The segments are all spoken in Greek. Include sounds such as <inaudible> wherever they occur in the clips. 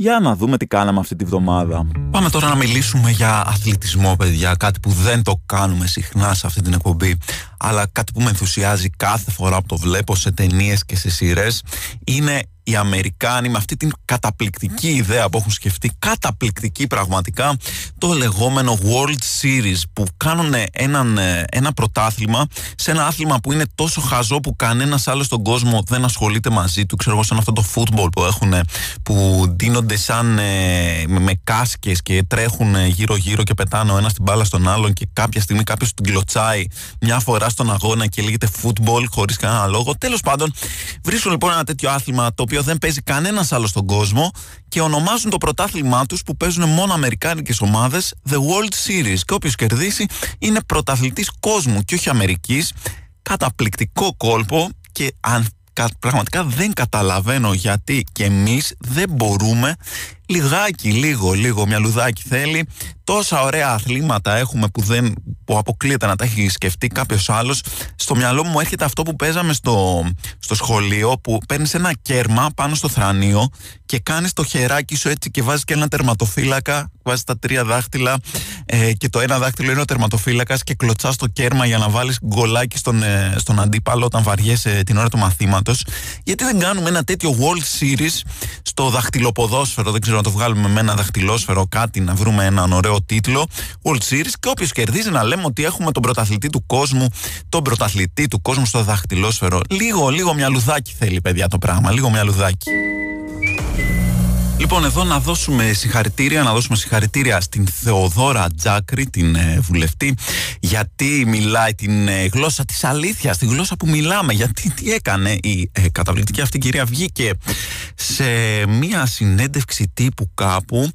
Για να δούμε τι κάναμε αυτή τη βδομάδα. Πάμε τώρα να μιλήσουμε για αθλητισμό, παιδιά. Κάτι που δεν το κάνουμε συχνά σε αυτή την εκπομπή, αλλά κάτι που με ενθουσιάζει κάθε φορά που το βλέπω σε ταινίες και σε σειρές. Είναι οι Αμερικάνοι με αυτή την καταπληκτική ιδέα που έχουν σκεφτεί, καταπληκτική πραγματικά, το λεγόμενο World Series που κάνουν έναν, ε, ένα πρωτάθλημα σε ένα άθλημα που είναι τόσο χαζό που κανένας άλλος στον κόσμο δεν ασχολείται μαζί του. Ξέρω εγώ, σαν αυτό το football που έχουν, που δίνονται σαν ε, με κάσκες και τρέχουν γύρω-γύρω και πετάνε ο ένας την μπάλα στον άλλον και κάποια στιγμή κάποιος την κλωτσάει μια φορά στον αγώνα και λέγεται football χωρίς κανένα λόγο. Τέλος πάντων, βρίσκουν λοιπόν ένα τέτοιο άθλημα το οποίο δεν παίζει κανένας άλλο στον κόσμο και ονομάζουν το πρωτάθλημά τους που παίζουν μόνο Αμερικάνικες ομάδες The World Series. Και όποιος κερδίσει είναι πρωταθλητής κόσμου και όχι Αμερικής. Καταπληκτικό κόλπο και αν πραγματικά δεν καταλαβαίνω γιατί και εμείς δεν μπορούμε λιγάκι, λίγο, λίγο μυαλουδάκι θέλει τόσα ωραία αθλήματα έχουμε που, δεν, που αποκλείεται να τα έχει σκεφτεί κάποιος άλλος. Στο μυαλό μου έρχεται αυτό που παίζαμε στο, στο σχολείο, που παίρνεις ένα κέρμα πάνω στο θρανίο και κάνεις το χεράκι σου έτσι και βάζεις και ένα τερματοφύλακα. Βάζεις τα τρία δάχτυλα ε, και το ένα δάχτυλο είναι ο τερματοφύλακας και κλωτσάς το κέρμα για να βάλεις γκολάκι στον, ε, στον αντίπαλο όταν βαριέσαι την ώρα του μαθήματος. Γιατί δεν κάνουμε ένα τέτοιο World Series στο δαχτυλοποδόσφαιρο, δεν ξέρω να το βγάλουμε με ένα δαχτυλόσφαιρο κάτι, να βρούμε έναν ωραίο τίτλο World Series και όποιος κερδίζει να λέμε ότι έχουμε τον πρωταθλητή του κόσμου, τον πρωταθλητή του κόσμου στο δαχτυλόσφαιρο. Λίγο, λίγο μυαλουδάκι θέλει, παιδιά, το πράγμα. Λίγο μυαλουδάκι. Λοιπόν, εδώ να δώσουμε συγχαρητήρια, να δώσουμε συγχαρητήρια στην Θεοδόρα Τζάκρη, την ε, βουλευτή, γιατί μιλάει την ε, γλώσσα της αλήθειας, τη γλώσσα που μιλάμε. Γιατί τι έκανε η ε, καταπληκτική αυτή κυρία βγήκε σε μία συνέντευξη τύπου κάπου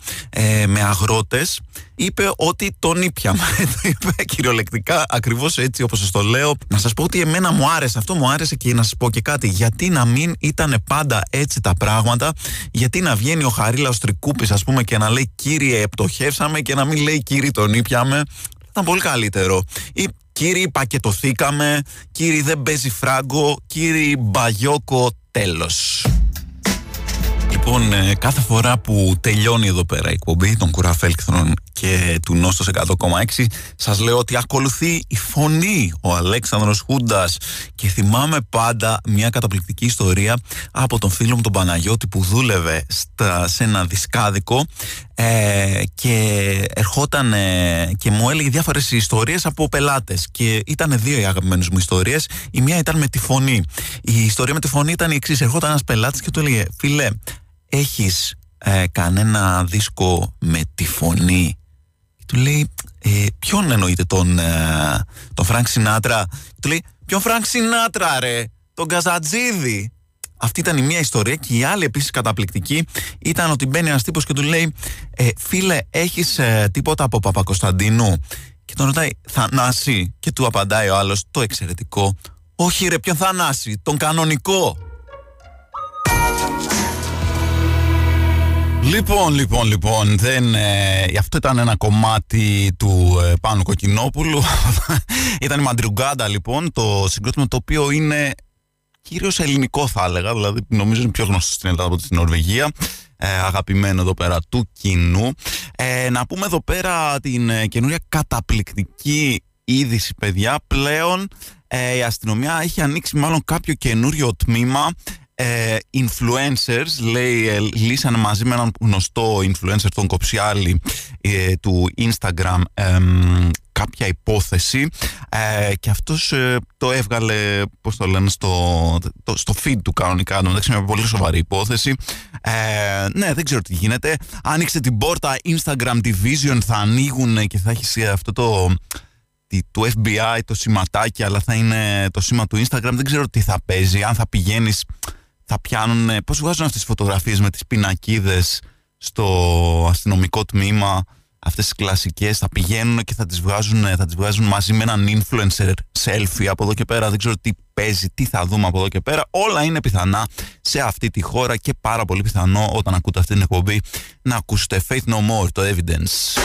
με αγρότες είπε ότι τον ήπιαμε. <laughs> το είπε κυριολεκτικά ακριβώς έτσι όπως σας το λέω. Να σας πω ότι εμένα μου άρεσε αυτό, μου άρεσε και να σας πω και κάτι. Γιατί να μην ήταν πάντα έτσι τα πράγματα, γιατί να βγαίνει ο Χαρίλα Τρικούπη, ας πούμε, και να λέει κύριε, επτοχεύσαμε και να μην λέει κύριε, τον ήπιαμε. Ήταν πολύ καλύτερο. Ή κύριε, πακετοθήκαμε, κύριε, δεν παίζει φράγκο, κύριε, μπαγιόκο, τέλος. Λοιπόν, ε, κάθε φορά που τελειώνει εδώ πέρα η εκπομπή των Κουραφέλκθρων και του Νόστος 100,6 σας λέω ότι ακολουθεί η φωνή ο Αλέξανδρος Χούντας και θυμάμαι πάντα μια καταπληκτική ιστορία από τον φίλο μου τον Παναγιώτη που δούλευε στα, σε ένα δισκάδικο ε, και ερχόταν ε, και μου έλεγε διάφορες ιστορίες από πελάτες και ήταν δύο οι αγαπημένες μου ιστορίες. Η μία ήταν με τη φωνή. Η ιστορία με τη φωνή ήταν η εξής. Ερχόταν ένας πελάτης και του έλεγε φίλε έχεις ε, κανένα δίσκο με τη φωνή του λέει ε, ποιον εννοείτε τον, ε, τον Φρανκ Σινάτρα του λέει ποιον Φρανκ Σινάτρα ρε τον Καζαντζίδη; Αυτή ήταν η μία ιστορία και η άλλη επίσης καταπληκτική ήταν ότι μπαίνει ένας τύπος και του λέει ε, φίλε έχεις ε, τίποτα από Παπακωνσταντίνου και τον ρωτάει Θανάση; Και του απαντάει ο άλλος το εξαιρετικό όχι ρε ποιον Θανάση τον κανονικό Λοιπόν, λοιπόν, λοιπόν, δεν, ε, αυτό ήταν ένα κομμάτι του ε, Πάνου Κοκκινόπουλου. <laughs> ήταν η Μαντριουγκάντα, λοιπόν, το συγκρότημα το οποίο είναι κυρίως ελληνικό, θα έλεγα. Δηλαδή, νομίζω είναι πιο γνωστό στην Ελλάδα από την Νορβηγία. Ε, αγαπημένο εδώ πέρα του κοινού. Ε, να πούμε εδώ πέρα την ε, καινούρια καταπληκτική είδηση, παιδιά. Πλέον ε, η αστυνομία έχει ανοίξει μάλλον κάποιο καινούριο τμήμα ε, influencers, λέει, ε, λύσανε μαζί με έναν γνωστό influencer, τον Κοψιάλη ε, του Instagram, κάποια υπόθεση και αυτός το έβγαλε, πώς το λένε, στο, το, στο feed του κανονικά, εντάξει, μια πολύ σοβαρή υπόθεση. ναι, δεν ξέρω τι γίνεται. Άνοιξε την πόρτα Instagram Division, θα ανοίγουν και θα έχεις αυτό το του FBI το σηματάκι αλλά θα είναι το σήμα του Instagram δεν ξέρω τι θα παίζει αν θα πηγαίνεις θα πιάνουν, πώς βγάζουν αυτές τις φωτογραφίες με τις πινακίδες στο αστυνομικό τμήμα αυτές τις κλασικές θα πηγαίνουν και θα τις, βγάζουν, θα τις βγάζουν μαζί με έναν influencer selfie από εδώ και πέρα δεν ξέρω τι παίζει, τι θα δούμε από εδώ και πέρα. Όλα είναι πιθανά σε αυτή τη χώρα και πάρα πολύ πιθανό όταν ακούτε αυτή την εκπομπή να ακούσετε Faith No More, το Evidence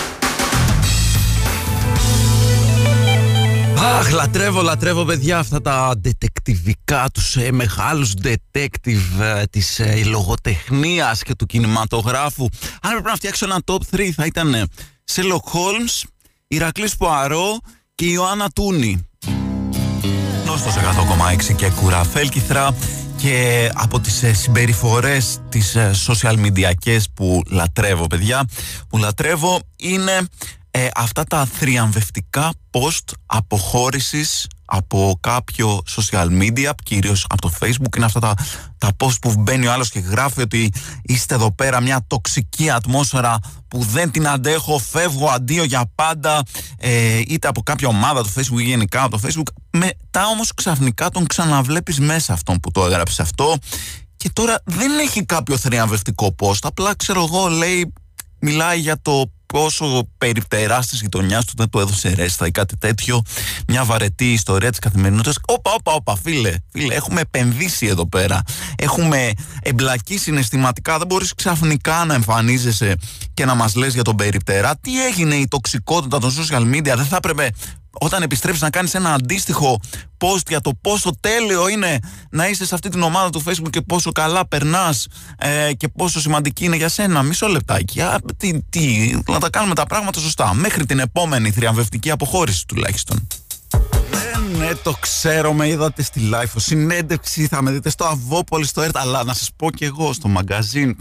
Αχ, λατρεύω, λατρεύω παιδιά αυτά τα detectivικά τους ε, μεγάλους detective ε, της ε, λογοτεχνίας και του κινηματογράφου. Αν έπρεπε να φτιάξω ένα top 3 θα ήταν ε, Sherlock Holmes, Ηρακλής Ποαρό και Ιωάννα Τούνη. Νόστος 100,6 και κουραφέλκυθρα και από τις ε, συμπεριφορές τις ε, social media που λατρεύω παιδιά, που λατρεύω είναι ε, αυτά τα θριαμβευτικά post αποχώρησης από κάποιο social media, κυρίως από το facebook, είναι αυτά τα, τα post που μπαίνει ο άλλος και γράφει ότι είστε εδώ πέρα μια τοξική ατμόσφαιρα που δεν την αντέχω, φεύγω αντίο για πάντα, ε, είτε από κάποια ομάδα του facebook ή γενικά από το facebook. Μετά όμως ξαφνικά τον ξαναβλέπεις μέσα αυτόν που το έγραψες αυτό και τώρα δεν έχει κάποιο θριαμβευτικό post, απλά ξέρω εγώ λέει μιλάει για το πόσο περιπτερά τη γειτονιάς του δεν του έδωσε ρέστα ή κάτι τέτοιο. Μια βαρετή ιστορία της καθημερινότητας. Όπα, όπα, όπα, φίλε, φίλε, έχουμε επενδύσει εδώ πέρα. Έχουμε εμπλακεί συναισθηματικά. Δεν μπορείς ξαφνικά να εμφανίζεσαι και να μας λες για τον περιπτερά. Τι έγινε η τοξικότητα των social media, δεν θα έπρεπε όταν επιστρέψεις να κάνεις ένα αντίστοιχο post για το πόσο τέλειο είναι να είσαι σε αυτή την ομάδα του Facebook και πόσο καλά περνάς ε, και πόσο σημαντική είναι για σένα. Μισό λεπτάκι. Α, τι, τι, να τα κάνουμε τα πράγματα σωστά. Μέχρι την επόμενη θριαμβευτική αποχώρηση τουλάχιστον. Ναι, ναι, το ξέρω, με είδατε στη live συνέντευξη, θα με δείτε στο Αβόπολη, στο ΕΡΤ, αλλά να σας πω και εγώ στο μαγκαζίν.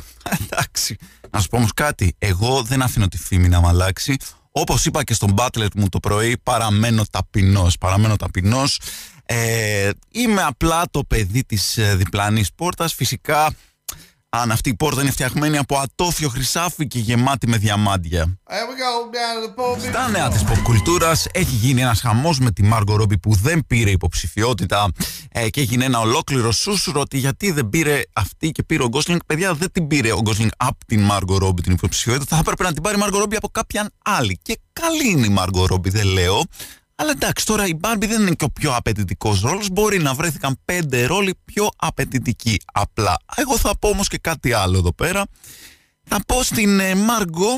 Εντάξει, να σας πω όμως κάτι, εγώ δεν αφήνω τη φήμη να μ' αλλάξει, Όπως είπα και στον Butler μου το πρωί, παραμένω ταπεινός. Παραμένω ταπεινός. Ε, είμαι απλά το παιδί της ε, διπλανής πόρτας. Φυσικά αν αυτή η πόρτα είναι φτιαγμένη από ατόφιο χρυσάφι και γεμάτη με διαμάντια. Στα νέα της ποπ έχει γίνει ένας χαμός με τη Μάργκο Ρόμπι που δεν πήρε υποψηφιότητα ε, και έγινε ένα ολόκληρο σούσουρο ότι γιατί δεν πήρε αυτή και πήρε ο Γκόσλινγκ. Παιδιά, δεν την πήρε ο Γκόσλινγκ από την Μάργκο Ρόμπι την υποψηφιότητα. Θα έπρεπε να την πάρει η Μάργκο Ρόμπι από κάποιαν άλλη. Και καλή είναι η Μάργκο Ρόμπι, δεν λέω. Αλλά εντάξει, τώρα η Μπάρμπι δεν είναι και ο πιο απαιτητικός ρόλος. Μπορεί να βρέθηκαν πέντε ρόλοι πιο απαιτητικοί. Απλά. Εγώ θα πω όμως και κάτι άλλο εδώ πέρα. Θα πω στην ε, Μάργκο,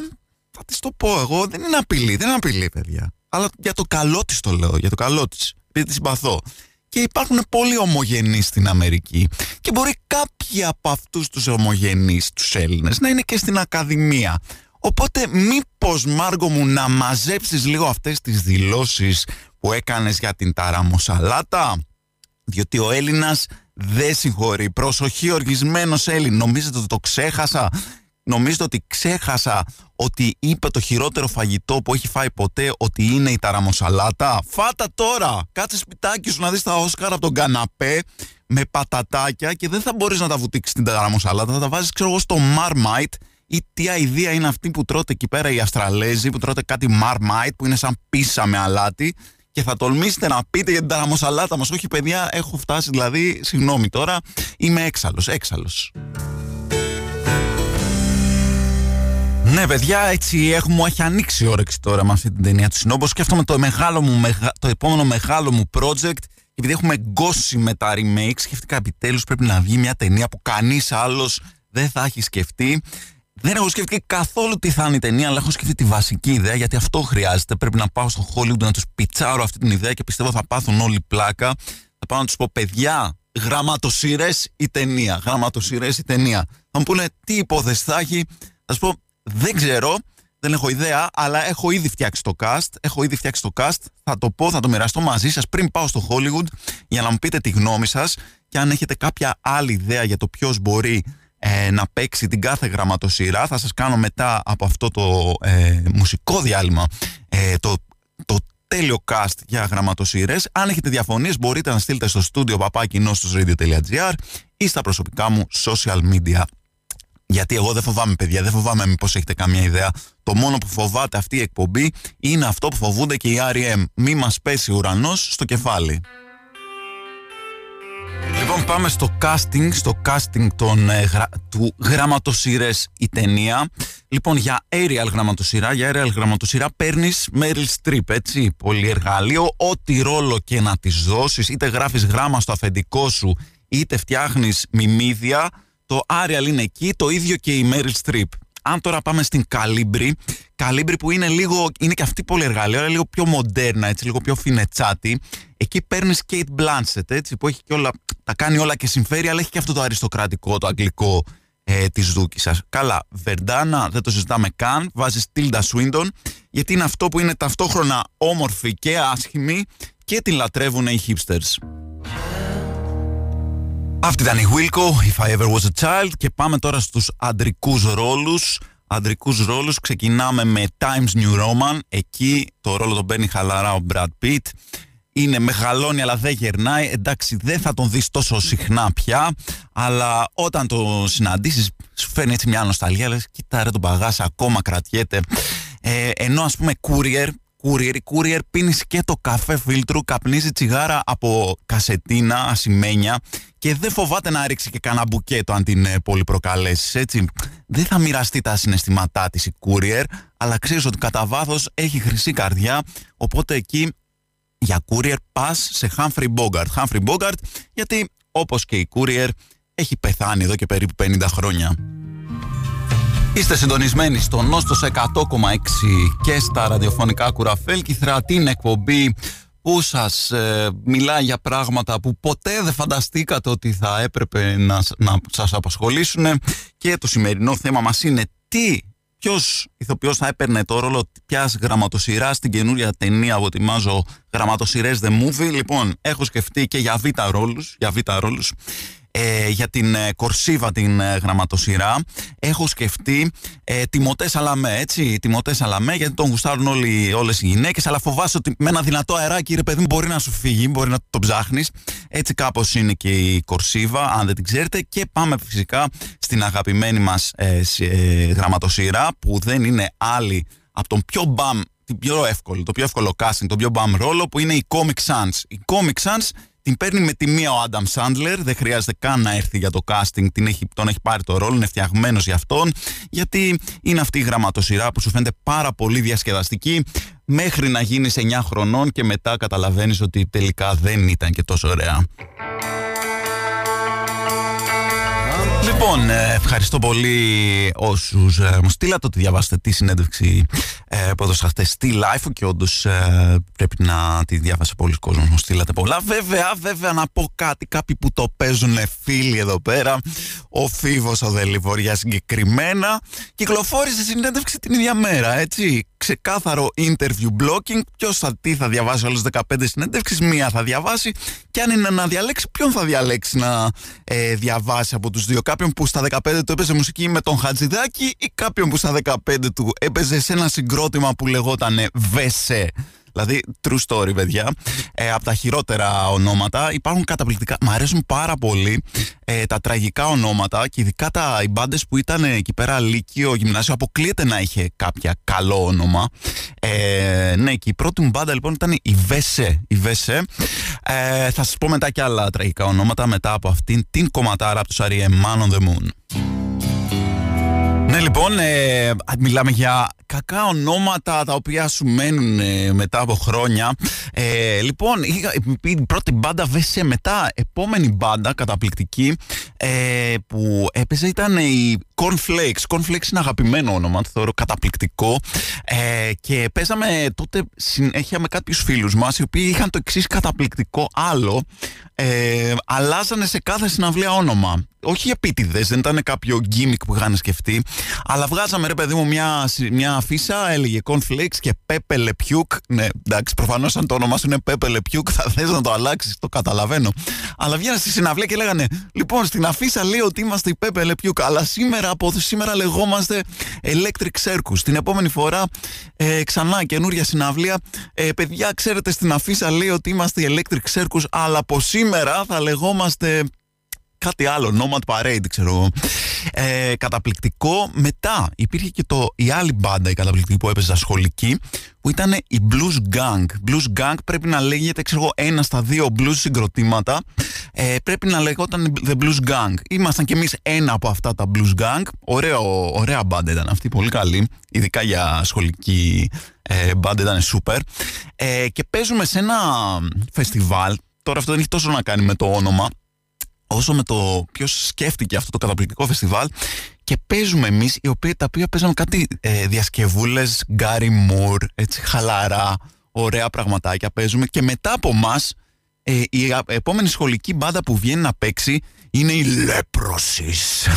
θα της το πω εγώ, δεν είναι απειλή, δεν είναι απειλή, παιδιά. Αλλά για το καλό της το λέω, για το καλό της. Επειδή τη συμπαθώ. Και υπάρχουν πολλοί ομογενείς στην Αμερική. Και μπορεί κάποιοι από αυτούς τους ομογενείς, τους Έλληνες, να είναι και στην Ακαδημία. Οπότε μήπως Μάργο μου να μαζέψεις λίγο αυτές τις δηλώσεις που έκανες για την ταραμοσαλάτα; Διότι ο Έλληνας δεν συγχωρεί. Προσοχή οργισμένος Έλλην. Νομίζετε ότι το ξέχασα; Νομίζετε ότι ξέχασα ότι είπε το χειρότερο φαγητό που έχει φάει ποτέ ότι είναι η ταραμοσαλάτα; Φάτα τώρα! Κάτσε σπιτάκι σου να δεις τα Όσκαρα από τον καναπέ με πατατάκια και δεν θα μπορείς να τα βουτήξεις την ταραμοσαλάτα. Θα τα βάζεις ξέρω εγώ στο Marmite ή τι αηδία είναι αυτή που τρώτε εκεί πέρα οι Αστραλέζοι, που τρώτε κάτι Marmite που είναι σαν πίσα με αλάτι και θα τολμήσετε να πείτε για την ταραμοσαλάτα μας. Όχι παιδιά, έχω φτάσει δηλαδή, συγγνώμη τώρα, είμαι έξαλλος, έξαλλος. Ναι, παιδιά, έτσι έχουμε, μου έχει ανοίξει η όρεξη τώρα με αυτή την ταινία του Συνόμπο. Σκέφτομαι το, μεγάλο μου, το επόμενο μεγάλο μου project. Επειδή έχουμε γκώσει με τα remake, σκέφτηκα επιτέλους πρέπει να βγει μια ταινία που κανείς άλλος δεν θα έχει σκεφτεί. Δεν έχω σκεφτεί καθόλου τι θα είναι η ταινία, αλλά έχω σκεφτεί τη βασική ιδέα γιατί αυτό χρειάζεται. Πρέπει να πάω στο Hollywood να τους πιτσάρω αυτή την ιδέα και πιστεύω θα πάθουν όλοι πλάκα. Θα πάω να τους πω, παιδιά, γραμματοσυρέ η ταινία. Γραμματοσυρέ η ταινία. Θα μου πούνε τι υπόθεση θα έχει; Θα σου πω, δεν ξέρω, δεν έχω ιδέα, αλλά έχω ήδη φτιάξει το cast. Έχω ήδη φτιάξει το cast. Θα το πω, θα το μοιραστώ μαζί σας πριν πάω στο Hollywood για να μου πείτε τη γνώμη σας και αν έχετε κάποια άλλη ιδέα για το ποιος μπορεί ε, να παίξει την κάθε γραμματοσυρά. Θα σας κάνω μετά από αυτό το ε, μουσικό διάλειμμα ε, το, το τέλειο cast για γραμματοσύρες. Αν έχετε διαφωνίες μπορείτε να στείλετε στο στούντιο παπάκι.radio.gr ή στα προσωπικά μου social media. Γιατί εγώ δεν φοβάμαι παιδιά, δεν φοβάμαι μήπως έχετε καμία ιδέα. Το μόνο που φοβάται αυτή η εκπομπή είναι αυτό που φοβούνται και οι R.E.M. Μη μας πέσει ουρανός στο κεφάλι. Λοιπόν πάμε στο casting, στο casting των, ε, γρα, του γραμματοσύρες η ταινία. Λοιπόν, για aerial γραμματοσυρά, για aerial γραμματοσυρά παίρνεις Meryl Streep, έτσι. Πολυεργαλείο, ό,τι ρόλο και να της δώσεις, είτε γράφεις γράμμα στο αφεντικό σου, είτε φτιάχνεις μιμίδια. Το Arial είναι εκεί, το ίδιο και η Meryl Streep. Αν τώρα πάμε στην Calibri, Calibri που είναι λίγο, είναι και αυτή πολυεργαλείο, αλλά λίγο πιο μοντέρνα, έτσι, λίγο πιο φινετσάτη. Εκεί παίρνεις Kate Blanchett, έτσι, που έχει και όλα, τα κάνει όλα και συμφέρει, αλλά έχει και αυτό το αριστοκρατικό, το αγγλικό ε, της δούκης Καλά, Βερντάνα δεν το συζητάμε καν, βάζεις Tilda Swinton, γιατί είναι αυτό που είναι ταυτόχρονα όμορφη και άσχημη και την λατρεύουν οι hipsters. Αυτή ήταν η Wilco, If I Ever Was a Child. Και πάμε τώρα στους αντρικούς ρόλους. Αντρικούς ρόλους ξεκινάμε με Times New Roman, εκεί το ρόλο τον παίρνει χαλαρά ο Brad Pitt είναι μεγαλώνει αλλά δεν γερνάει. Εντάξει, δεν θα τον δεις τόσο συχνά πια, αλλά όταν το συναντήσεις σου φέρνει έτσι μια νοσταλγία, λες κοίτα ρε τον παγάς ακόμα κρατιέται. Ε, ενώ ας πούμε courier, courier, courier πίνεις και το καφέ φίλτρου, καπνίζει τσιγάρα από κασετίνα, ασημένια και δεν φοβάται να ρίξει και κανένα μπουκέτο αν την ε, πολύ προκαλέσεις. έτσι. Δεν θα μοιραστεί τα συναισθήματά της η courier, αλλά ξέρεις ότι κατά βάθος έχει χρυσή καρδιά, οπότε εκεί για courier πας σε Humphrey Bogart. Humphrey Bogart γιατί όπως και η courier έχει πεθάνει εδώ και περίπου 50 χρόνια. Είστε συντονισμένοι στο Νόστος 100,6 και στα ραδιοφωνικά κουραφέλκυθρα την εκπομπή που σας ε, μιλάει για πράγματα που ποτέ δεν φανταστήκατε ότι θα έπρεπε να, να σας απασχολήσουν και το σημερινό θέμα μας είναι τι ποιος ηθοποιός θα έπαιρνε το ρόλο πια γραμματοσυράς στην καινούρια ταινία που ετοιμάζω γραμματοσυρές The Movie. Λοιπόν, έχω σκεφτεί και για β' ρόλους, για β' ρόλους ε, για την ε, Κορσίβα την ε, γραμματοσυρά. Έχω σκεφτεί ε, Τιμωτές Σαλαμέ, έτσι. Τιμωτές Σαλαμέ, γιατί τον γουστάρουν όλοι, όλες οι γυναίκες, αλλά φοβάσαι ότι με ένα δυνατό αεράκι, ρε παιδί μου, μπορεί να σου φύγει, μπορεί να το ψάχνεις. Έτσι κάπως είναι και η Κορσίβα, αν δεν την ξέρετε. Και πάμε φυσικά στην αγαπημένη μας ε, ε, γραμματοσυρά, που δεν είναι άλλη από τον πιο μπαμ την πιο εύκολη, το πιο εύκολο casting, τον πιο μπαμ ρόλο που είναι η Comic Sans. Η Comic Sans την παίρνει με τη μία ο Άνταμ Σάντλερ, δεν χρειάζεται καν να έρθει για το casting, την έχει, τον έχει πάρει το ρόλο, είναι φτιαγμένος για αυτόν, γιατί είναι αυτή η γραμματοσυρά που σου φαίνεται πάρα πολύ διασκεδαστική, μέχρι να γίνει 9 χρονών και μετά καταλαβαίνεις ότι τελικά δεν ήταν και τόσο ωραία. Λοιπόν, ε, ευχαριστώ πολύ όσους ε, μου στείλατε ότι διαβάσετε τη συνέντευξη ε, που έδωσα χθες στη live και όντως πρέπει να τη διάβασε πολλοί κόσμος. Μου στείλατε πολλά. Βέβαια, βέβαια να πω κάτι. Κάποιοι που το παίζουν φίλοι εδώ πέρα. Ο Φίβο ο Δελιβοριά συγκεκριμένα κυκλοφόρησε συνέντευξη την ίδια μέρα, έτσι. Ξεκάθαρο interview blocking. Ποιος θα τι θα διαβάσει όλες 15 συνέντευξεις, μία θα διαβάσει. Και αν είναι να διαλέξει, ποιον θα διαλέξει να διαβάσει από τους δύο; Κάποιον που στα 15 του έπαιζε μουσική με τον Χατζηδάκη ή κάποιον που στα 15 του έπαιζε σε ένα συγκρότημα που λεγόταν Βεσέ. Δηλαδή, true story, παιδιά. Ε, από τα χειρότερα ονόματα υπάρχουν καταπληκτικά. Μ' αρέσουν πάρα πολύ ε, τα τραγικά ονόματα και ειδικά τα οι μπάντες που ήταν εκεί πέρα Λύκειο, Γυμνάσιο. Αποκλείεται να είχε κάποια καλό όνομα. Ε, ναι, και η πρώτη μου μπάντα λοιπόν ήταν η Βεσέ. Η Βεσέ. Ε, θα σας πω μετά και άλλα τραγικά ονόματα μετά από αυτήν την κομματάρα από τους Αριέ Man on the Moon. Ναι, λοιπόν, ε, μιλάμε για κακά ονόματα τα οποία σου μένουν ε, μετά από χρόνια. Ε, λοιπόν, η πρώτη μπάντα βέσε μετά, επόμενη μπάντα καταπληκτική ε, που έπαιζε ήταν η Cornflakes. Cornflakes είναι αγαπημένο όνομα, το θεωρώ καταπληκτικό. Ε, και παίζαμε τότε συνέχεια με κάποιους φίλους μας, οι οποίοι είχαν το εξής καταπληκτικό άλλο. Ε, αλλάζανε σε κάθε συναυλία όνομα. Όχι επίτηδες, δεν ήταν κάποιο gimmick που είχαν σκεφτεί, αλλά βγάζαμε ρε παιδί μου μια, μια αφίσα, έλεγε Cornflakes και Pepe Le Puke. Ναι, εντάξει, προφανώς αν το όνομά σου είναι Pepe Le Puke, θα θες να το αλλάξεις, το καταλαβαίνω. Αλλά βγαίνανε στη συναυλία και λέγανε, Λοιπόν, στην αφίσα λέει ότι είμαστε η Pepe Le Puke, αλλά σήμερα από σήμερα λεγόμαστε Electric Circus. Την επόμενη φορά ε, ξανά καινούρια συναυλία. Ε, παιδιά, ξέρετε, στην αφίσα λέει ότι είμαστε Electric Circus, αλλά από σήμερα θα λεγόμαστε κάτι άλλο, Nomad Parade, ξέρω εγώ. Ε, καταπληκτικό. Μετά υπήρχε και το, η άλλη μπάντα, η καταπληκτική που έπαιζε σχολική, που ήταν η Blues Gang. Blues Gang πρέπει να λέγεται, ξέρω εγώ, ένα στα δύο blues συγκροτήματα. ε, πρέπει να λεγόταν The Blues Gang. Ήμασταν κι εμείς ένα από αυτά τα Blues Gang. Ωραίο, ωραία μπάντα ήταν αυτή, πολύ καλή. Ειδικά για σχολική ε, μπάντα ήταν super. Ε, και παίζουμε σε ένα φεστιβάλ. Τώρα αυτό δεν έχει τόσο να κάνει με το όνομα όσο με το ποιος σκέφτηκε αυτό το καταπληκτικό φεστιβάλ και παίζουμε εμείς οι οποίοι τα οποία παίζαμε κάτι ε, διασκευούλες Γκάρι Μουρ, έτσι χαλαρά, ωραία πραγματάκια παίζουμε. Και μετά από εμά ε, η επόμενη σχολική μπάντα που βγαίνει να παίξει είναι η Λέπροσης.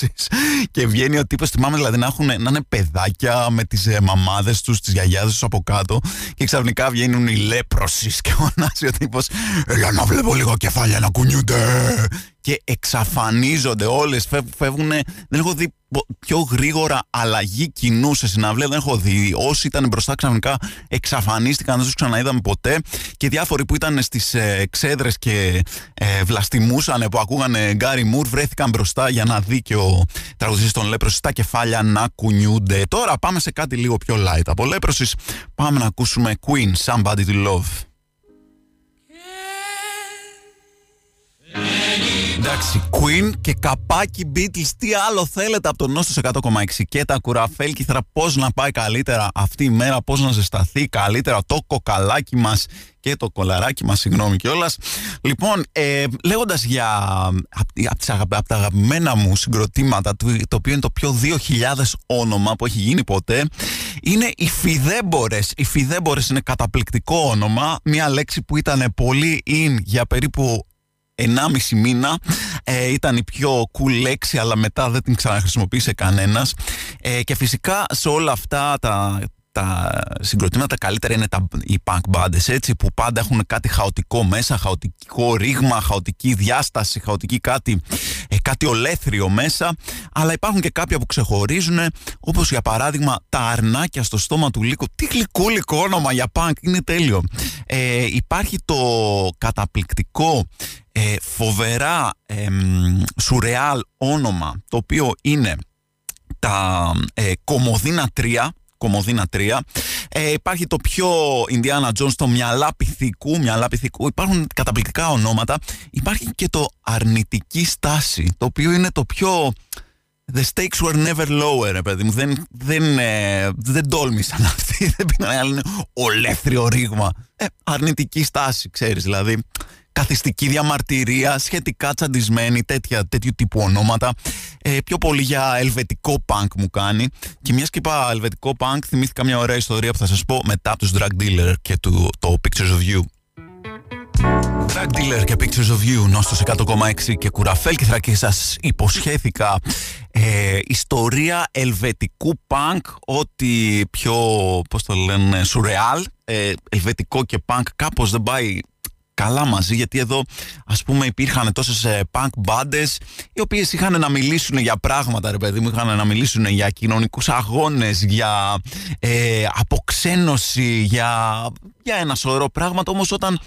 <laughs> και βγαίνει ο τύπος, θυμάμαι δηλαδή να, έχουν, να είναι παιδάκια με τις ε, μαμάδες τους, τις γιαγιάδες τους από κάτω και ξαφνικά βγαίνουν οι Λέπροσης <laughs> και φωνάζει ο τύπος «Έλα να βλέπω λίγο κεφάλια να κουνιούνται» και εξαφανίζονται όλες, φεύγουν, δεν έχω δει πιο γρήγορα αλλαγή κοινού σε συναυλία δεν έχω δει. Όσοι ήταν μπροστά ξαφνικά εξαφανίστηκαν, δεν τους ξαναείδαμε ποτέ. Και διάφοροι που ήταν στις ε, εξέδρες και ε, βλαστημούσαν που ακούγανε Γκάρι Μουρ βρέθηκαν μπροστά για να δει και ο τραγουδιστής των Λέπρωσης στα κεφάλια να κουνιούνται. Τώρα πάμε σε κάτι λίγο πιο light από Λέπρωσης. Πάμε να ακούσουμε Queen, Somebody to Love. Εντάξει, Queen και καπάκι Beatles, τι άλλο θέλετε από τον Νόστος 100,6 και τα κουραφέλκυθρα, πώς να πάει καλύτερα αυτή η μέρα, πώς να ζεσταθεί καλύτερα το κοκαλάκι μας και το κολαράκι μας, συγγνώμη κιόλας. Λοιπόν, ε, λέγοντας για από, τα αγαπημένα μου συγκροτήματα, το, το οποίο είναι το πιο 2000 όνομα που έχει γίνει ποτέ, είναι οι φιδέμπορες. Οι φιδέμπορες είναι καταπληκτικό όνομα, μια λέξη που ήταν πολύ in για περίπου 1,5 μήνα. Ε, ήταν η πιο cool λέξη αλλά μετά δεν την ξαναχρησιμοποίησε κανένας. Ε, και φυσικά σε όλα αυτά τα, τα συγκροτήματα καλύτερα είναι τα, οι punk bands έτσι που πάντα έχουν κάτι χαοτικό μέσα, χαοτικό ρήγμα, χαοτική διάσταση, χαοτική κάτι, ε, κάτι ολέθριο μέσα. Αλλά υπάρχουν και κάποια που ξεχωρίζουν όπως για παράδειγμα τα αρνάκια στο στόμα του λύκου. Τι γλυκούλικο όνομα για punk, είναι τέλειο. Ε, υπάρχει το καταπληκτικό ε, φοβερά ε, σουρεάλ όνομα το οποίο είναι τα ε, Κομοδίνα 3 Κομοδίνα 3 ε, υπάρχει το πιο Ινδιάνα Jones το μυαλά πυθικού, μυαλά πυθικού υπάρχουν καταπληκτικά ονόματα υπάρχει και το αρνητική στάση το οποίο είναι το πιο The stakes were never lower, παιδί μου. Δεν, δεν, ε, δεν τόλμησαν <laughs> αυτοί. Δεν πήγαν να ολέθριο ρήγμα. Ε, αρνητική στάση, ξέρεις, δηλαδή καθιστική διαμαρτυρία, σχετικά τσαντισμένη, τέτοια, τέτοιου τύπου ονόματα. Ε, πιο πολύ για ελβετικό punk μου κάνει. Και μια και είπα ελβετικό punk, θυμήθηκα μια ωραία ιστορία που θα σας πω μετά τους Drug Dealer και του, το Pictures of You. Drug Dealer και Pictures of You, νόστος 100,6 και κουραφέλκυθρα και σας υποσχέθηκα ε, ιστορία ελβετικού punk, ό,τι πιο, πώς το λένε, σουρεάλ, ε, ελβετικό και punk κάπως δεν πάει καλά μαζί γιατί εδώ ας πούμε υπήρχαν τόσες ε, punk μπάντες οι οποίες είχαν να μιλήσουν για πράγματα ρε παιδί μου είχαν να μιλήσουν για κοινωνικούς αγώνες για ε, αποξένωση για, για ένα σωρό πράγματα. Όμως όταν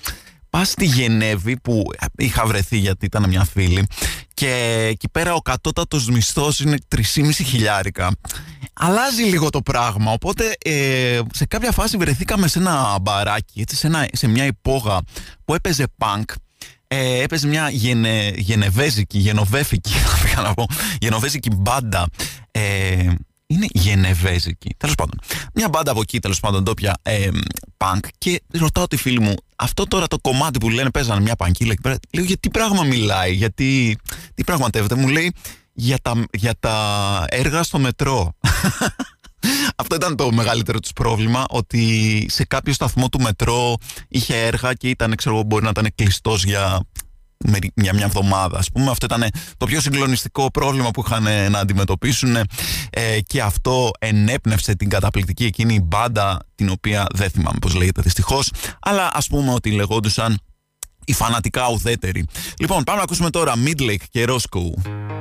πας στη Γενέβη που είχα βρεθεί γιατί ήταν μια φίλη και εκεί πέρα ο κατώτατος μισθός είναι 3,5 χιλιάρικα. Αλλάζει λίγο το πράγμα οπότε ε, σε κάποια φάση βρεθήκαμε σε ένα μπαράκι έτσι, σε, ένα, σε μια υπόγα που έπαιζε punk. Ε, έπαιζε μια γενε, γενεβέζικη, γενοβέφικη, <laughs> θα να πω, γενοβέζικη μπάντα. Ε, είναι γενεβέζικη. Τέλος πάντων. Μια μπάντα από εκεί, τέλος πάντων, τόπια ε, punk. Και ρωτάω τη φίλη μου, αυτό τώρα το κομμάτι που λένε παίζανε μια πανκίλα εκεί πέρα, λέω για τι πράγμα μιλάει, γιατί τι πραγματεύεται. Μου λέει για τα, για τα έργα στο μετρό. <laughs> Αυτό ήταν το μεγαλύτερο τους πρόβλημα, ότι σε κάποιο σταθμό του μετρό είχε έργα και ήταν, ξέρω μπορεί να ήταν κλειστός για μια, μια εβδομάδα. Ας πούμε. Αυτό ήταν το πιο συγκλονιστικό πρόβλημα που είχαν ε, να αντιμετωπίσουν ε, και αυτό ενέπνευσε την καταπληκτική εκείνη μπάντα την οποία δεν θυμάμαι πώς λέγεται δυστυχώς αλλά ας πούμε ότι λεγόντουσαν οι φανατικά ουδέτεροι. Λοιπόν, πάμε να ακούσουμε τώρα Midlake και Roscoe.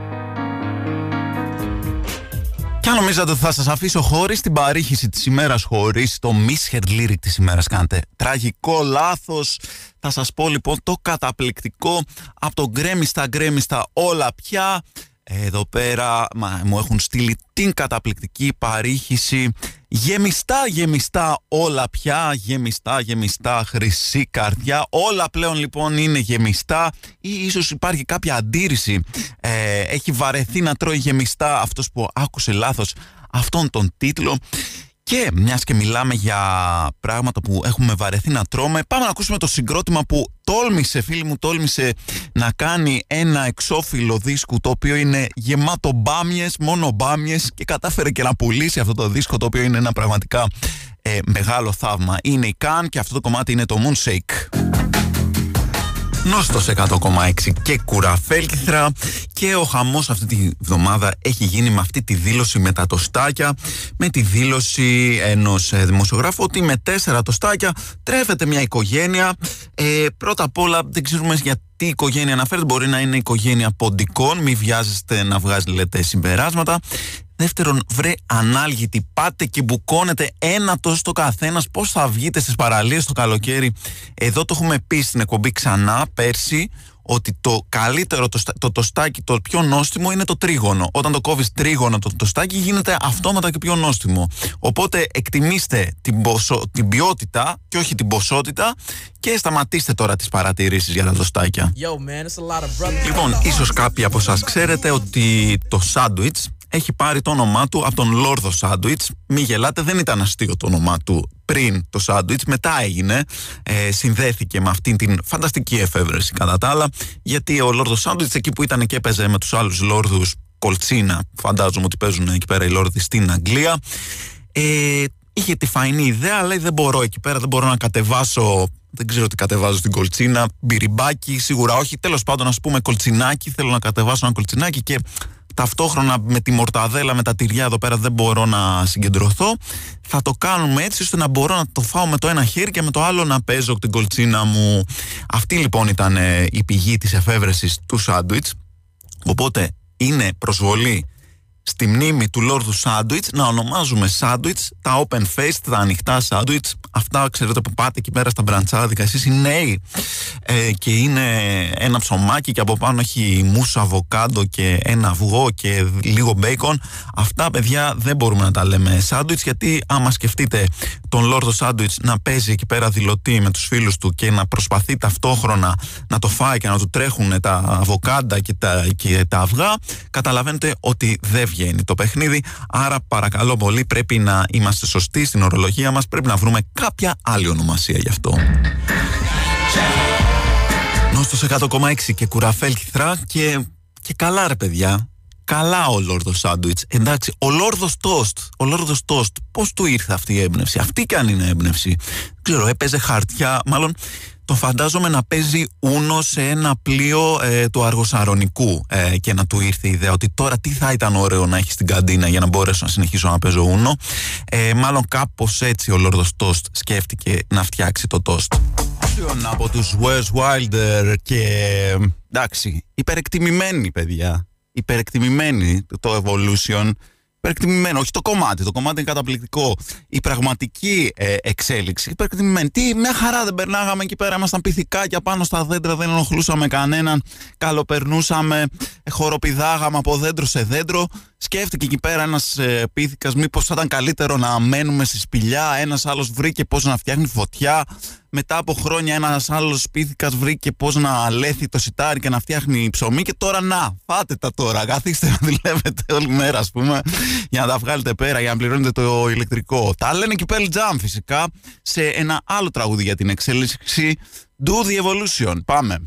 Και αν νομίζατε ότι θα σας αφήσω χωρίς την παρήχηση της ημέρας, χωρίς το misheard lyric της ημέρας κάνετε τραγικό λάθος, θα σας πω λοιπόν το καταπληκτικό από το γκρέμιστα γκρέμιστα όλα πια. Εδώ πέρα μα, μου έχουν στείλει την καταπληκτική παρήχηση Γεμιστά, γεμιστά όλα πια, γεμιστά, γεμιστά χρυσή καρδιά. Όλα πλέον λοιπόν είναι γεμιστά ή ίσως υπάρχει κάποια αντίρρηση. Ε, έχει βαρεθεί να τρώει γεμιστά αυτός που άκουσε λάθος αυτόν τον τίτλο. Και μιας και μιλάμε για πράγματα που έχουμε βαρεθεί να τρώμε, πάμε να ακούσουμε το συγκρότημα που τόλμησε, φίλοι μου, τόλμησε να κάνει ένα εξώφυλλο δίσκου το οποίο είναι γεμάτο μπάμιες, μόνο μπάμιες και κατάφερε και να πουλήσει αυτό το δίσκο το οποίο είναι ένα πραγματικά ε, μεγάλο θαύμα. Είναι η Καν και αυτό το κομμάτι είναι το Moonshake. Νόστος 100,6 και κουραφέλκυθρα και ο χαμός αυτή τη βδομάδα έχει γίνει με αυτή τη δήλωση με τα τοστάκια με τη δήλωση ενός ε, δημοσιογράφου ότι με τέσσερα τοστάκια τρέφεται μια οικογένεια ε, πρώτα απ' όλα δεν ξέρουμε γιατί τι οικογένεια αναφέρεται. Μπορεί να είναι οικογένεια ποντικών, μην βιάζεστε να βγάζετε συμπεράσματα. Δεύτερον, βρε ανάλγητη, πάτε και μπουκώνετε ένα τόσο το καθένας. Πώς θα βγείτε στις παραλίες το καλοκαίρι; Εδώ το έχουμε πει στην εκπομπή ξανά πέρσι ότι το καλύτερο το, το τοστάκι, το πιο νόστιμο είναι το τρίγωνο. Όταν το κόβεις τρίγωνο το τοστάκι γίνεται αυτόματα και πιο νόστιμο. Οπότε εκτιμήστε την, ποσο, την ποιότητα και όχι την ποσότητα και σταματήστε τώρα τις παρατηρήσεις για τα τοστάκια. λοιπόν, ίσως κάποιοι από εσά ξέρετε ότι το σάντουιτς έχει πάρει το όνομά του από τον Λόρδο Σάντουιτς. Μη γελάτε, δεν ήταν αστείο το όνομά του πριν το σάντουιτς, μετά έγινε, ε, συνδέθηκε με αυτήν την φανταστική εφεύρεση κατά τα άλλα, γιατί ο Λόρδο Σάντουιτς εκεί που ήταν και έπαιζε με τους άλλους Λόρδους Κολτσίνα, φαντάζομαι ότι παίζουν εκεί πέρα οι Λόρδοι στην Αγγλία, ε, είχε τη φαϊνή ιδέα, λέει δεν μπορώ εκεί πέρα, δεν μπορώ να κατεβάσω δεν ξέρω τι κατεβάζω στην κολτσίνα, μπυριμπάκι, σίγουρα όχι. Τέλος πάντων, ας πούμε κολτσινάκι. Θέλω να κατεβάσω ένα κολτσινάκι και ταυτόχρονα με τη μορταδέλα, με τα τυριά εδώ πέρα δεν μπορώ να συγκεντρωθώ. Θα το κάνουμε έτσι ώστε να μπορώ να το φάω με το ένα χέρι και με το άλλο να παίζω την κολτσίνα μου. Αυτή λοιπόν ήταν ε, η πηγή της εφεύρεσης του σάντουιτς. Οπότε είναι προσβολή στη μνήμη του Λόρδου Σάντουιτς να ονομάζουμε σάντουιτς τα open face, τα ανοιχτά σάντουιτς. Αυτά ξέρετε που πάτε εκεί πέρα στα μπραντσάδικα εσείς οι νέοι. Ε, και είναι ένα ψωμάκι και από πάνω έχει μουσο αβοκάντο και ένα αυγό και λίγο μπέικον. Αυτά παιδιά δεν μπορούμε να τα λέμε σάντουιτς γιατί άμα σκεφτείτε τον Λόρδο Σάντουιτς να παίζει εκεί πέρα δηλωτή με τους φίλους του και να προσπαθεί ταυτόχρονα να το φάει και να του τρέχουν τα αβοκάντα και τα, και τα αυγά καταλαβαίνετε ότι δεν βγαίνει το παιχνίδι. Άρα, παρακαλώ πολύ, πρέπει να είμαστε σωστοί στην ορολογία μας. Πρέπει να βρούμε κάποια άλλη ονομασία γι' αυτό. Νόστος 100,6 και κουραφέλ κυθρά και, και καλά ρε παιδιά. Καλά ο Λόρδος Σάντουιτς. Εντάξει, ο Λόρδος Τόστ. Ο Λόρδος Τόστ. Πώς του ήρθε αυτή η έμπνευση; Αυτή κι αν είναι έμπνευση. Δεν ξέρω, έπαιζε χαρτιά. Μάλλον το φαντάζομαι να παίζει ούνο σε ένα πλοίο ε, του Αργοσαρονικού ε, και να του ήρθε η ιδέα ότι τώρα τι θα ήταν ωραίο να έχει στην καντίνα για να μπορέσω να συνεχίσω να παίζω ούνο. Ε, μάλλον κάπως έτσι ο Λόρδος Τόστ σκέφτηκε να φτιάξει το τόστ. Από τους Wes Wilder και εντάξει, υπερεκτιμημένοι παιδιά, υπερεκτιμημένοι το Evolution υπερεκτιμημένο. Όχι το κομμάτι, το κομμάτι είναι καταπληκτικό. Η πραγματική ε, εξέλιξη υπερεκτιμημένη. Τι, μια χαρά δεν περνάγαμε εκεί πέρα. Ήμασταν πυθικάκια πάνω στα δέντρα, δεν ενοχλούσαμε κανέναν. Καλοπερνούσαμε, χοροπηδάγαμε από δέντρο σε δέντρο. Σκέφτηκε εκεί πέρα ένας ε, πίθηκας, μήπως θα ήταν καλύτερο να μένουμε στη σπηλιά. Ένας άλλος βρήκε πώς να φτιάχνει φωτιά. Μετά από χρόνια ένας άλλος πίθηκα βρήκε πώς να λέθει το σιτάρι και να φτιάχνει ψωμί. Και τώρα να, φάτε τα τώρα. Καθίστε να δουλεύετε όλη μέρα, ας πούμε, για να τα βγάλετε πέρα, για να πληρώνετε το ηλεκτρικό. Τα λένε και Pearl Jam φυσικά σε ένα άλλο τραγούδι για την εξέλιξη. Do the evolution. Πάμε.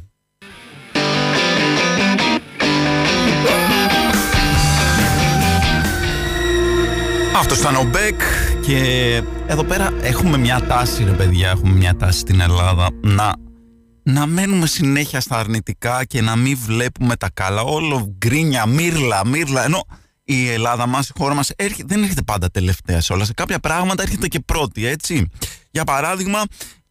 Αυτός ήταν ο Μπέκ και εδώ πέρα έχουμε μια τάση ρε παιδιά, έχουμε μια τάση στην Ελλάδα να, να μένουμε συνέχεια στα αρνητικά και να μην βλέπουμε τα καλά. Όλο γκρίνια, μύρλα, μύρλα, ενώ η Ελλάδα μας, η χώρα μας δεν έρχεται πάντα τελευταία σε όλα. Σε κάποια πράγματα έρχεται και πρώτη, έτσι. Για παράδειγμα,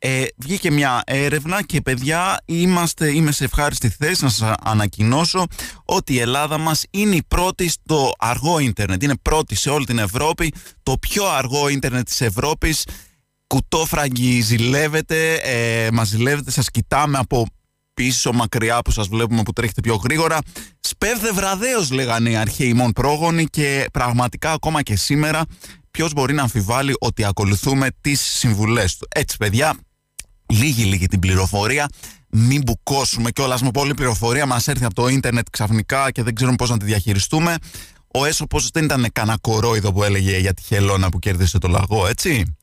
ε, βγήκε μια έρευνα και παιδιά είμαστε, είμαι σε ευχάριστη θέση να σας ανακοινώσω ότι η Ελλάδα μας είναι η πρώτη στο αργό ίντερνετ. Είναι πρώτη σε όλη την Ευρώπη, το πιο αργό ίντερνετ της Ευρώπης. Κουτόφραγγι ζηλεύετε, ε, μας ζηλεύετε, σας κοιτάμε από πίσω μακριά που σας βλέπουμε που τρέχετε πιο γρήγορα. Σπέβδε βραδέως λέγανε οι αρχαίοι μόν πρόγονοι και πραγματικά ακόμα και σήμερα ποιος μπορεί να αμφιβάλλει ότι ακολουθούμε τις συμβουλές του. Έτσι, παιδιά, λίγη λίγη την πληροφορία. Μην μπουκώσουμε κιόλας με πολλή πληροφορία. Μας έρθει από το ίντερνετ ξαφνικά και δεν ξέρουμε πώς να τη διαχειριστούμε. Ο Έσωπος δεν ήταν κανένα κορόιδο που έλεγε για τη χελώνα που κέρδισε το λαγό, έτσι.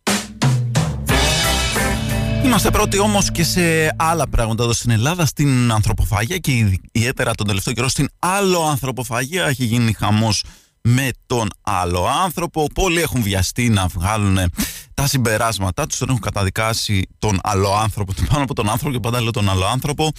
Είμαστε πρώτοι όμως και σε άλλα πράγματα εδώ στην Ελλάδα, στην ανθρωποφαγία και ιδιαίτερα τον τελευταίο καιρό στην άλλο ανθρωποφαγία. Έχει γίνει χαμός με τον άλλο άνθρωπο. Πολλοί έχουν βιαστεί να βγάλουν τα συμπεράσματά τους, τον έχουν καταδικάσει τον άλλο άνθρωπο, πάνω από τον άνθρωπο και πάντα λέω τον άλλο άνθρωπο.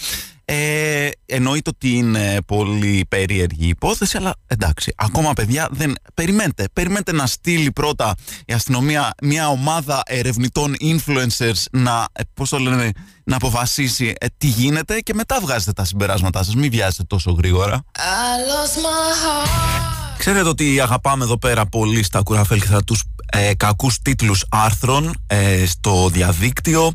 Ε, εννοείται ότι είναι πολύ περίεργη υπόθεση, αλλά εντάξει, ακόμα παιδιά δεν. Περιμένετε, περιμένετε να στείλει πρώτα η αστυνομία μια ομάδα ερευνητών influencers να, ε, πώς το λένε, να αποφασίσει ε, τι γίνεται και μετά βγάζετε τα συμπεράσματά σας. Μην βιάζετε τόσο γρήγορα. Ξέρετε ότι αγαπάμε εδώ πέρα πολύ στα κουραφέλ και θα τους ε, κακούς τίτλους άρθρων ε, στο διαδίκτυο.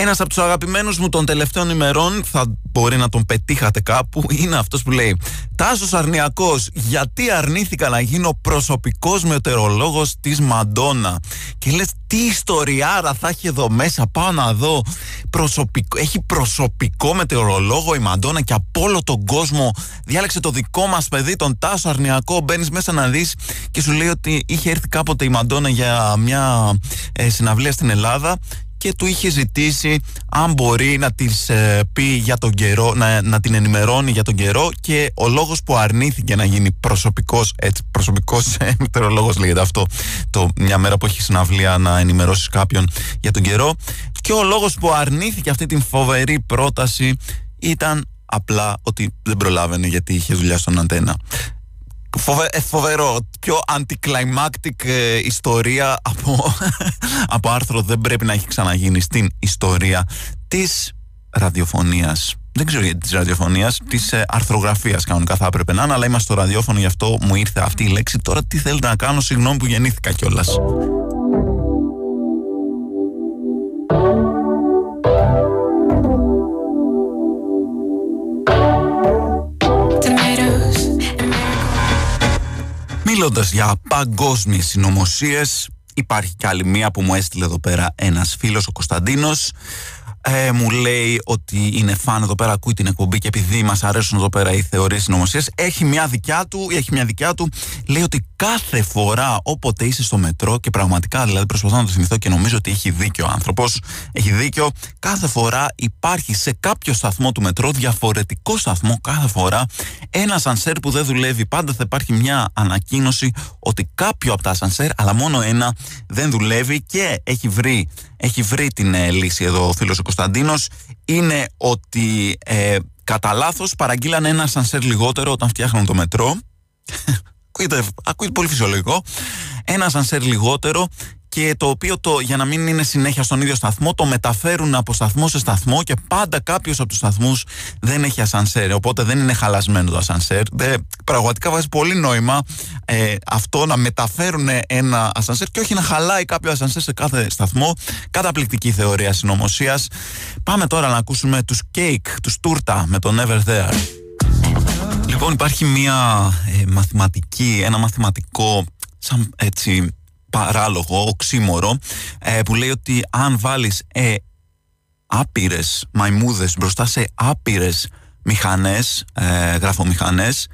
Ένας από τους αγαπημένους μου των τελευταίων ημερών, θα μπορεί να τον πετύχατε κάπου, είναι αυτός που λέει «Τάσος Αρνιακός, γιατί αρνήθηκα να γίνω προσωπικός μετεωρολόγος της Μαντόνα» και λες τι ιστοριάρα θα έχει εδώ μέσα, πάω να δω προσωπικό, έχει προσωπικό μετεωρολόγο η Μαντόνα και από όλο τον κόσμο. Διάλεξε το δικό μας παιδί, τον Τάσο Αρνιακό, μπαίνεις μέσα να δεις και σου λέει ότι είχε έρθει κάποτε η Μαντόνα για μια ε, συναυλία στην Ελλάδα και του είχε ζητήσει αν μπορεί να της ε, πει για τον καιρό, να, να την ενημερώνει για τον καιρό και ο λόγος που αρνήθηκε να γίνει προσωπικός, έτσι, προσωπικός <laughs> ε, λέγεται αυτό, το, μια μέρα που έχει συναυλία να ενημερώσεις κάποιον για τον καιρό και ο λόγος που αρνήθηκε αυτή την φοβερή πρόταση ήταν απλά ότι δεν προλάβαινε γιατί είχε δουλειά στον αντένα. Φοβε, ε, φοβερό. Πιο anticlimactic ε, ιστορία από, <laughs> από άρθρο δεν πρέπει να έχει ξαναγίνει στην ιστορία της ραδιοφωνίας. Δεν ξέρω γιατί της ραδιοφωνίας, της ε, αρθρογραφίας κανονικά θα έπρεπε να είναι, αλλά είμαστε στο ραδιόφωνο, γι' αυτό μου ήρθε αυτή η λέξη. Τώρα τι θέλετε να κάνω, συγγνώμη που γεννήθηκα κιόλας. Μιλώντας για παγκόσμιες συνωμοσίες, υπάρχει κι άλλη μία που μου έστειλε εδώ πέρα ένας φίλος, ο Κωνσταντίνος. Ε, μου λέει ότι είναι φαν εδώ πέρα, ακούει την εκπομπή και επειδή μας αρέσουν εδώ πέρα οι θεωρίες συνωμοσίας, έχει μια δικιά του, έχει μια δικιά του. Λέει ότι κάθε φορά όποτε είσαι στο μετρό και πραγματικά δηλαδή προσπαθώ να το θυμηθώ και νομίζω ότι έχει δίκιο ο άνθρωπος. Έχει δίκιο. Κάθε φορά υπάρχει σε κάποιο σταθμό του μετρό, διαφορετικό σταθμό κάθε φορά, ένας σανσέρ που δεν δουλεύει. Πάντα θα υπάρχει μια ανακοίνωση ότι κάποιο από τα σανσέρ, αλλά μόνο ένα, δεν δουλεύει και έχει βρει έχει βρει την ε, λύση εδώ ο φίλος ο Κωνσταντίνος είναι ότι ε, κατά λάθος παραγγείλανε ένα σανσέρ λιγότερο όταν φτιάχνουν το μετρό ακούγεται, ακούγεται πολύ φυσιολογικό ένα σανσέρ λιγότερο και το οποίο το, για να μην είναι συνέχεια στον ίδιο σταθμό το μεταφέρουν από σταθμό σε σταθμό και πάντα κάποιος από τους σταθμούς δεν έχει ασανσέρ. Οπότε δεν είναι χαλασμένο το ασανσέρ. Δε, πραγματικά βάζει πολύ νόημα ε, αυτό να μεταφέρουν ένα ασανσέρ και όχι να χαλάει κάποιο ασανσέρ σε κάθε σταθμό. Καταπληκτική θεωρία συνωμοσίας. Πάμε τώρα να ακούσουμε τους Cake, τους Τούρτα με το Never There. Λοιπόν, υπάρχει μια ε, μαθηματική, ένα μαθηματικό σαν έτσι παράλογο, οξύμορο, ε, που λέει ότι αν βάλεις ε, άπειρες μαϊμούδες μπροστά σε άπειρες μηχανές, ε, γραφομηχανές,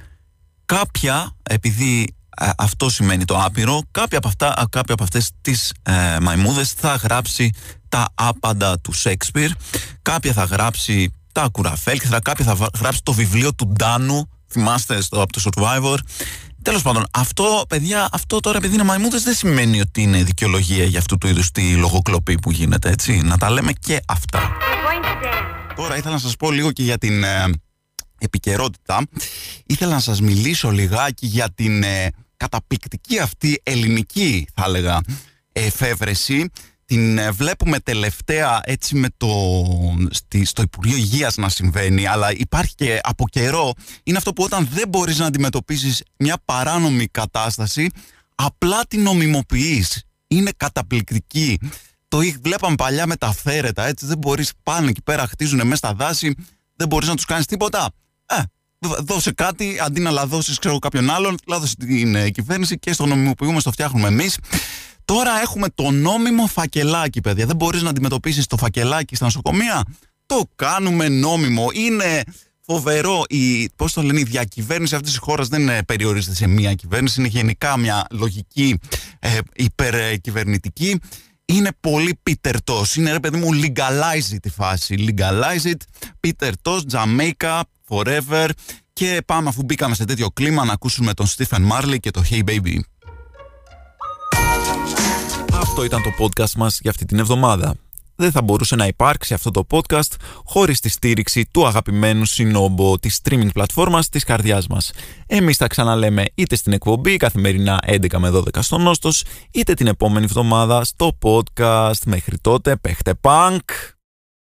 κάποια, επειδή ε, αυτό σημαίνει το άπειρο, κάποια από, αυτά, κάποια από αυτές τις ε, μαϊμούδες θα γράψει τα άπαντα του Σέξπιρ, κάποια θα γράψει τα κουραφέλ και κάποια θα γράψει το βιβλίο του Ντάνου, θυμάστε στο, από το Survivor, Τέλος πάντων, αυτό, παιδιά, αυτό τώρα επειδή είναι μαϊμούδες δεν σημαίνει ότι είναι δικαιολογία για αυτού του είδους τη λογοκλοπή που γίνεται, έτσι. Να τα λέμε και αυτά. Τώρα ήθελα να σας πω λίγο και για την ε, επικαιρότητα. Ήθελα να σας μιλήσω λιγάκι για την ε, καταπληκτική αυτή ελληνική, θα έλεγα, εφεύρεση την ε, βλέπουμε τελευταία έτσι με το, στη, στο Υπουργείο Υγείας να συμβαίνει αλλά υπάρχει και από καιρό είναι αυτό που όταν δεν μπορείς να αντιμετωπίσεις μια παράνομη κατάσταση απλά την νομιμοποιείς. Είναι καταπληκτική. Το βλέπαμε παλιά με τα φέρετα έτσι δεν μπορείς πάνε εκεί πέρα χτίζουν μέσα στα δάση δεν μπορείς να τους κάνεις τίποτα. Ε, δώσε κάτι αντί να λαδώσεις ξέρω κάποιον άλλον λάδωσε την ε, κυβέρνηση και στο νομιμοποιούμε στο φτιάχνουμε εμείς Τώρα έχουμε το νόμιμο φακελάκι, παιδιά. Δεν μπορείς να αντιμετωπίσεις το φακελάκι στα νοσοκομεία. Το κάνουμε νόμιμο. Είναι φοβερό. Η, πώς το λένε, η διακυβέρνηση αυτής της χώρας δεν ε, περιορίζεται σε μία κυβέρνηση. Είναι γενικά μια λογική ε, υπερκυβερνητική. Είναι πολύ πίτερτος. Είναι ρε παιδί μου legalize it η φάση. Legalize it, πίτερτος, Jamaica, forever. Και πάμε αφού μπήκαμε σε τέτοιο κλίμα να ακούσουμε τον Stephen Marley και το Hey Baby. Αυτό ήταν το podcast μας για αυτή την εβδομάδα. Δεν θα μπορούσε να υπάρξει αυτό το podcast χωρίς τη στήριξη του αγαπημένου συνόμπο της streaming πλατφόρμας της καρδιάς μας. Εμείς θα ξαναλέμε είτε στην εκπομπή καθημερινά 11 με 12 στον Νόστος, είτε την επόμενη εβδομάδα στο podcast. Μέχρι τότε, παίχτε punk!